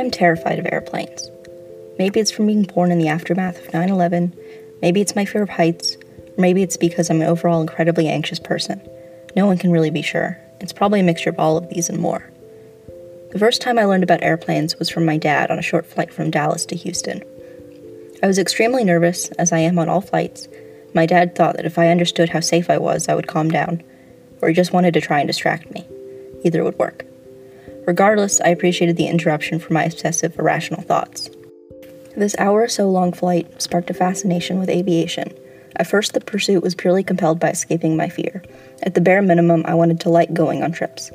I'm terrified of airplanes. Maybe it's from being born in the aftermath of 9 11, maybe it's my fear of heights, or maybe it's because I'm an overall incredibly anxious person. No one can really be sure. It's probably a mixture of all of these and more. The first time I learned about airplanes was from my dad on a short flight from Dallas to Houston. I was extremely nervous, as I am on all flights. My dad thought that if I understood how safe I was, I would calm down, or he just wanted to try and distract me. Either would work. Regardless, I appreciated the interruption for my obsessive, irrational thoughts. This hour or so long flight sparked a fascination with aviation. At first, the pursuit was purely compelled by escaping my fear. At the bare minimum, I wanted to like going on trips.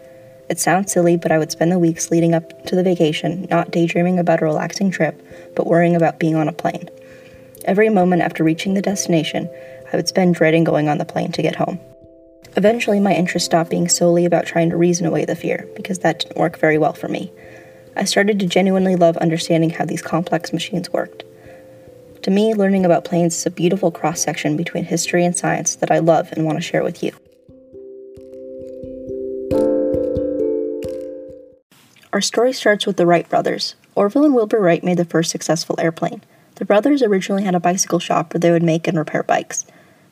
It sounds silly, but I would spend the weeks leading up to the vacation not daydreaming about a relaxing trip, but worrying about being on a plane. Every moment after reaching the destination, I would spend dreading going on the plane to get home. Eventually, my interest stopped being solely about trying to reason away the fear, because that didn't work very well for me. I started to genuinely love understanding how these complex machines worked. To me, learning about planes is a beautiful cross section between history and science that I love and want to share with you. Our story starts with the Wright brothers. Orville and Wilbur Wright made the first successful airplane. The brothers originally had a bicycle shop where they would make and repair bikes.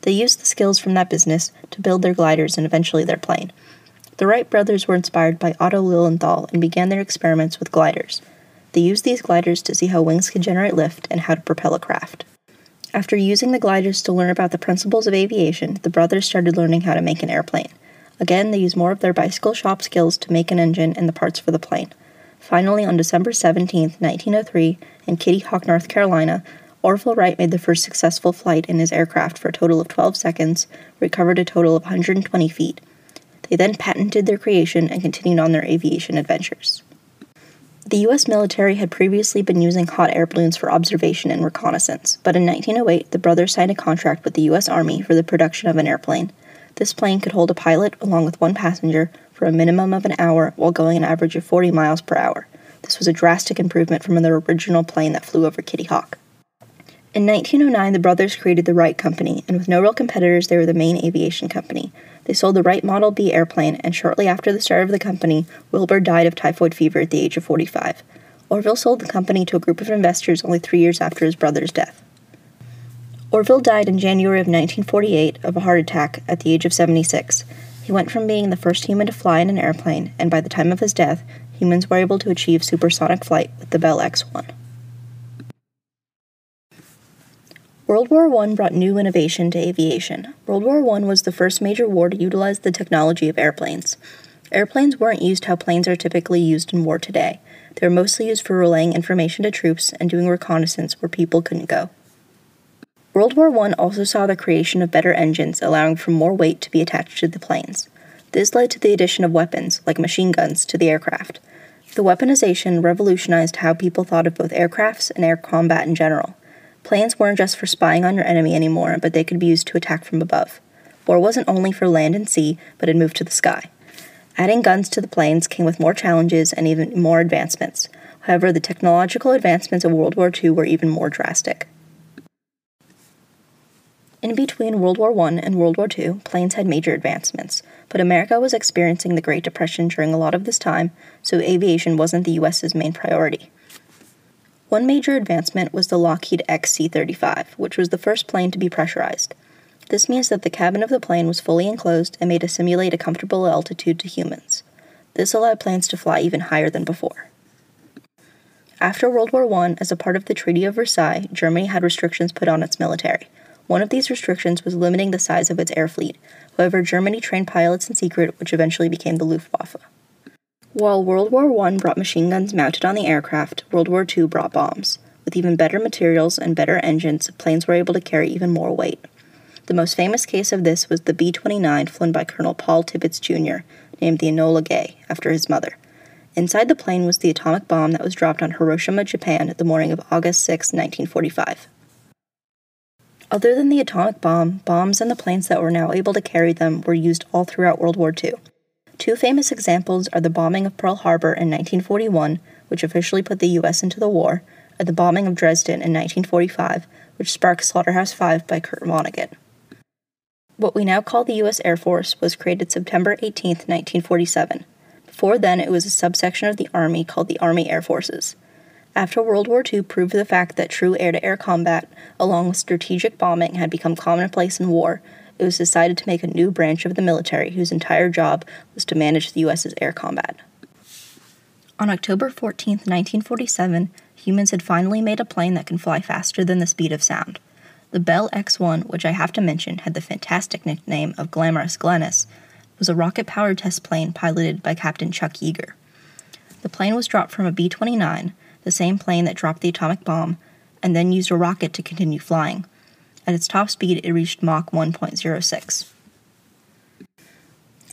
They used the skills from that business to build their gliders and eventually their plane. The Wright brothers were inspired by Otto Lilienthal and began their experiments with gliders. They used these gliders to see how wings could generate lift and how to propel a craft. After using the gliders to learn about the principles of aviation, the brothers started learning how to make an airplane. Again, they used more of their bicycle shop skills to make an engine and the parts for the plane. Finally, on December 17, 1903, in Kitty Hawk, North Carolina, Orville Wright made the first successful flight in his aircraft for a total of 12 seconds, recovered a total of 120 feet. They then patented their creation and continued on their aviation adventures. The U.S. military had previously been using hot air balloons for observation and reconnaissance, but in 1908, the brothers signed a contract with the U.S. Army for the production of an airplane. This plane could hold a pilot along with one passenger for a minimum of an hour while going an average of 40 miles per hour. This was a drastic improvement from their original plane that flew over Kitty Hawk. In 1909, the brothers created the Wright Company, and with no real competitors, they were the main aviation company. They sold the Wright Model B airplane, and shortly after the start of the company, Wilbur died of typhoid fever at the age of 45. Orville sold the company to a group of investors only three years after his brother's death. Orville died in January of 1948 of a heart attack at the age of 76. He went from being the first human to fly in an airplane, and by the time of his death, humans were able to achieve supersonic flight with the Bell X 1. World War I brought new innovation to aviation. World War I was the first major war to utilize the technology of airplanes. Airplanes weren't used how planes are typically used in war today. They were mostly used for relaying information to troops and doing reconnaissance where people couldn't go. World War I also saw the creation of better engines, allowing for more weight to be attached to the planes. This led to the addition of weapons, like machine guns, to the aircraft. The weaponization revolutionized how people thought of both aircrafts and air combat in general. Planes weren't just for spying on your enemy anymore, but they could be used to attack from above. War wasn't only for land and sea, but had moved to the sky. Adding guns to the planes came with more challenges and even more advancements. However, the technological advancements of World War II were even more drastic. In between World War I and World War II, planes had major advancements, but America was experiencing the Great Depression during a lot of this time, so aviation wasn't the US's main priority. One major advancement was the Lockheed XC 35, which was the first plane to be pressurized. This means that the cabin of the plane was fully enclosed and made to simulate a comfortable altitude to humans. This allowed planes to fly even higher than before. After World War I, as a part of the Treaty of Versailles, Germany had restrictions put on its military. One of these restrictions was limiting the size of its air fleet. However, Germany trained pilots in secret, which eventually became the Luftwaffe. While World War I brought machine guns mounted on the aircraft, World War II brought bombs. With even better materials and better engines, planes were able to carry even more weight. The most famous case of this was the B 29 flown by Colonel Paul Tibbets Jr., named the Enola Gay, after his mother. Inside the plane was the atomic bomb that was dropped on Hiroshima, Japan, the morning of August 6, 1945. Other than the atomic bomb, bombs and the planes that were now able to carry them were used all throughout World War II. Two famous examples are the bombing of Pearl Harbor in 1941, which officially put the U.S. into the war, and the bombing of Dresden in 1945, which sparked Slaughterhouse Five by Kurt Vonnegut. What we now call the U.S. Air Force was created September 18, 1947. Before then, it was a subsection of the Army called the Army Air Forces. After World War II proved the fact that true air to air combat, along with strategic bombing, had become commonplace in war, it was decided to make a new branch of the military whose entire job was to manage the U.S.'s air combat. On October 14, 1947, humans had finally made a plane that can fly faster than the speed of sound. The Bell X 1, which I have to mention had the fantastic nickname of Glamorous Glennis, was a rocket powered test plane piloted by Captain Chuck Yeager. The plane was dropped from a B 29, the same plane that dropped the atomic bomb, and then used a rocket to continue flying. At its top speed, it reached Mach 1.06.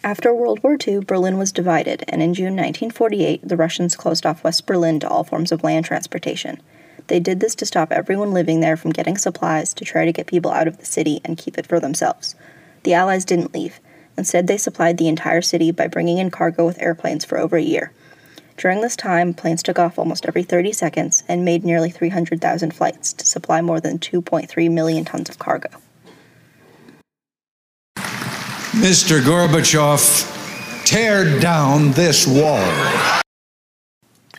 After World War II, Berlin was divided, and in June 1948, the Russians closed off West Berlin to all forms of land transportation. They did this to stop everyone living there from getting supplies, to try to get people out of the city and keep it for themselves. The Allies didn't leave. Instead, they supplied the entire city by bringing in cargo with airplanes for over a year. During this time, planes took off almost every 30 seconds and made nearly 300,000 flights to supply more than 2.3 million tons of cargo. Mr. Gorbachev, tear down this wall.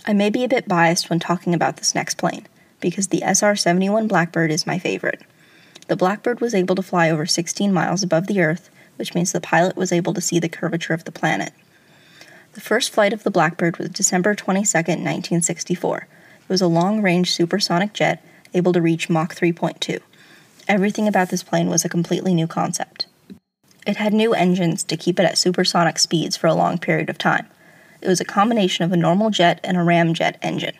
I may be a bit biased when talking about this next plane, because the SR 71 Blackbird is my favorite. The Blackbird was able to fly over 16 miles above the Earth, which means the pilot was able to see the curvature of the planet. The first flight of the Blackbird was December 22, 1964. It was a long range supersonic jet able to reach Mach 3.2. Everything about this plane was a completely new concept. It had new engines to keep it at supersonic speeds for a long period of time. It was a combination of a normal jet and a ramjet engine.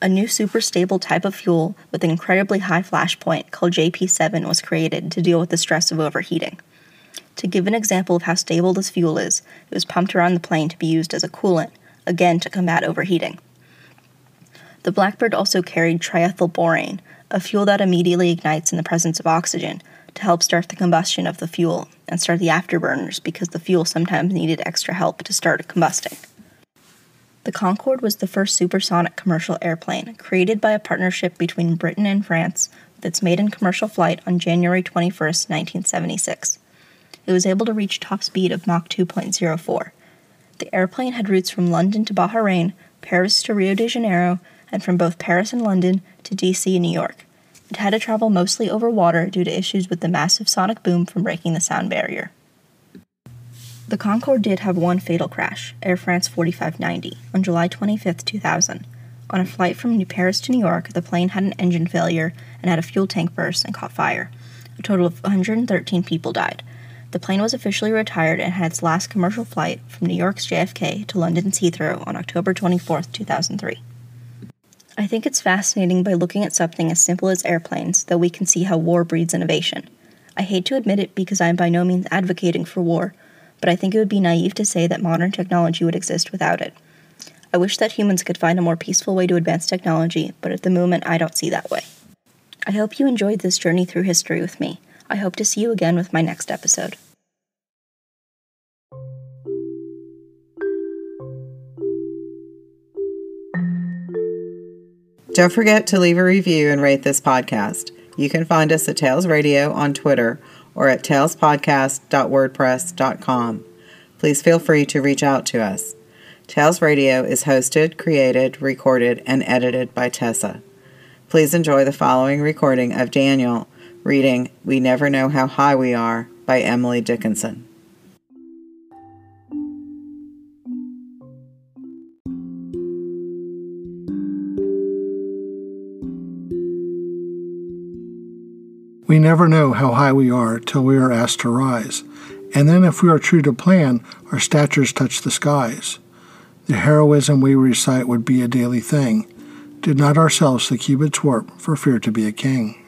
A new super stable type of fuel with an incredibly high flash point called JP7 was created to deal with the stress of overheating. To give an example of how stable this fuel is, it was pumped around the plane to be used as a coolant, again to combat overheating. The Blackbird also carried triethylborane, a fuel that immediately ignites in the presence of oxygen, to help start the combustion of the fuel and start the afterburners because the fuel sometimes needed extra help to start combusting. The Concorde was the first supersonic commercial airplane created by a partnership between Britain and France with its maiden commercial flight on January 21, 1976. It was able to reach top speed of Mach 2.04. The airplane had routes from London to Bahrain, Paris to Rio de Janeiro, and from both Paris and London to DC and New York. It had to travel mostly over water due to issues with the massive sonic boom from breaking the sound barrier. The Concorde did have one fatal crash, Air France 4590, on July 25, 2000. On a flight from Paris to New York, the plane had an engine failure and had a fuel tank burst and caught fire. A total of 113 people died. The plane was officially retired and had its last commercial flight from New York's JFK to London's Heathrow on October 24, 2003. I think it's fascinating by looking at something as simple as airplanes that we can see how war breeds innovation. I hate to admit it because I am by no means advocating for war, but I think it would be naive to say that modern technology would exist without it. I wish that humans could find a more peaceful way to advance technology, but at the moment I don't see that way. I hope you enjoyed this journey through history with me. I hope to see you again with my next episode. Don't forget to leave a review and rate this podcast. You can find us at Tales Radio on Twitter or at talespodcast.wordpress.com. Please feel free to reach out to us. Tales Radio is hosted, created, recorded, and edited by Tessa. Please enjoy the following recording of Daniel reading We Never Know How High We Are by Emily Dickinson. We never know how high we are till we are asked to rise, and then if we are true to plan, our statures touch the skies. The heroism we recite would be a daily thing, did not ourselves the cubits warp for fear to be a king.